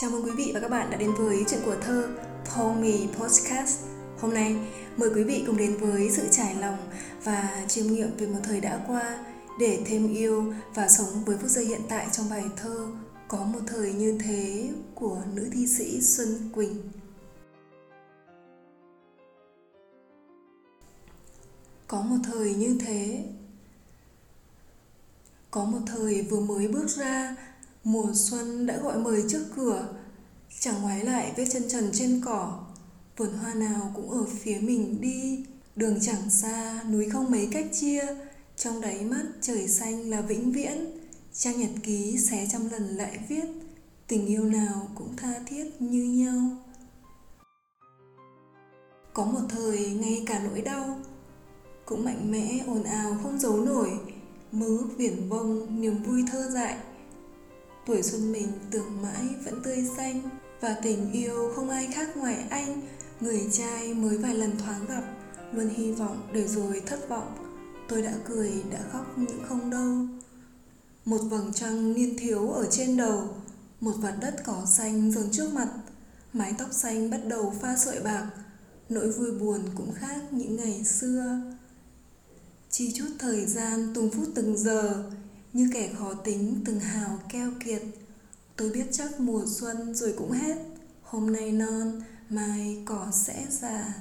Chào mừng quý vị và các bạn đã đến với chuyện của thơ Poemy Podcast. Hôm nay, mời quý vị cùng đến với sự trải lòng và chiêm nghiệm về một thời đã qua để thêm yêu và sống với phút giây hiện tại trong bài thơ Có một thời như thế của nữ thi sĩ Xuân Quỳnh. Có một thời như thế Có một thời vừa mới bước ra Mùa xuân đã gọi mời trước cửa. Chẳng ngoái lại vết chân trần trên cỏ. Vườn hoa nào cũng ở phía mình đi. Đường chẳng xa, núi không mấy cách chia. Trong đáy mắt trời xanh là vĩnh viễn. Trang nhật ký xé trăm lần lại viết. Tình yêu nào cũng tha thiết như nhau. Có một thời ngay cả nỗi đau Cũng mạnh mẽ ồn ào không giấu nổi. Mơ ước viển vông niềm vui thơ dại. Tuổi xuân mình tưởng mãi vẫn tươi xanh Và tình yêu không ai khác ngoài anh. Người trai mới vài lần thoáng gặp Luôn hy vọng để rồi thất vọng. Tôi đã cười, đã khóc nhưng không đâu. Một vầng trăng niên thiếu ở trên đầu Một vạt đất cỏ xanh dần trước mặt. Mái tóc xanh bắt đầu pha sợi bạc Nỗi vui buồn cũng khác những ngày xưa. Chi chút thời gian từng phút từng giờ như kẻ khó tính từng hào keo kiệt. Tôi biết chắc mùa xuân rồi cũng hết. Hôm nay non, mai cỏ sẽ già.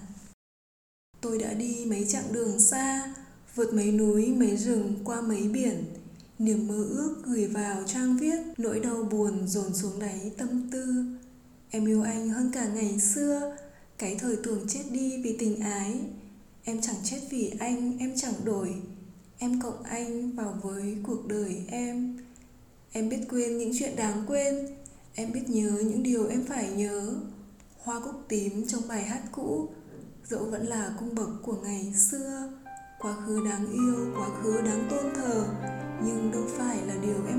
Tôi đã đi mấy chặng đường xa, vượt mấy núi, mấy rừng qua mấy biển. Niềm mơ ước gửi vào trang viết, nỗi đau buồn dồn xuống đáy tâm tư. Em yêu anh hơn cả ngày xưa. Cái thời tưởng chết đi vì tình ái. Em chẳng chết vì anh, em chẳng đổi em cộng anh vào với cuộc đời em. Em biết quên những chuyện đáng quên. Em biết nhớ những điều em phải nhớ. Hoa cúc tím trong bài hát cũ. Dẫu vẫn là cung bậc của ngày xưa. Quá khứ đáng yêu, quá khứ đáng tôn thờ. Nhưng đâu phải là điều em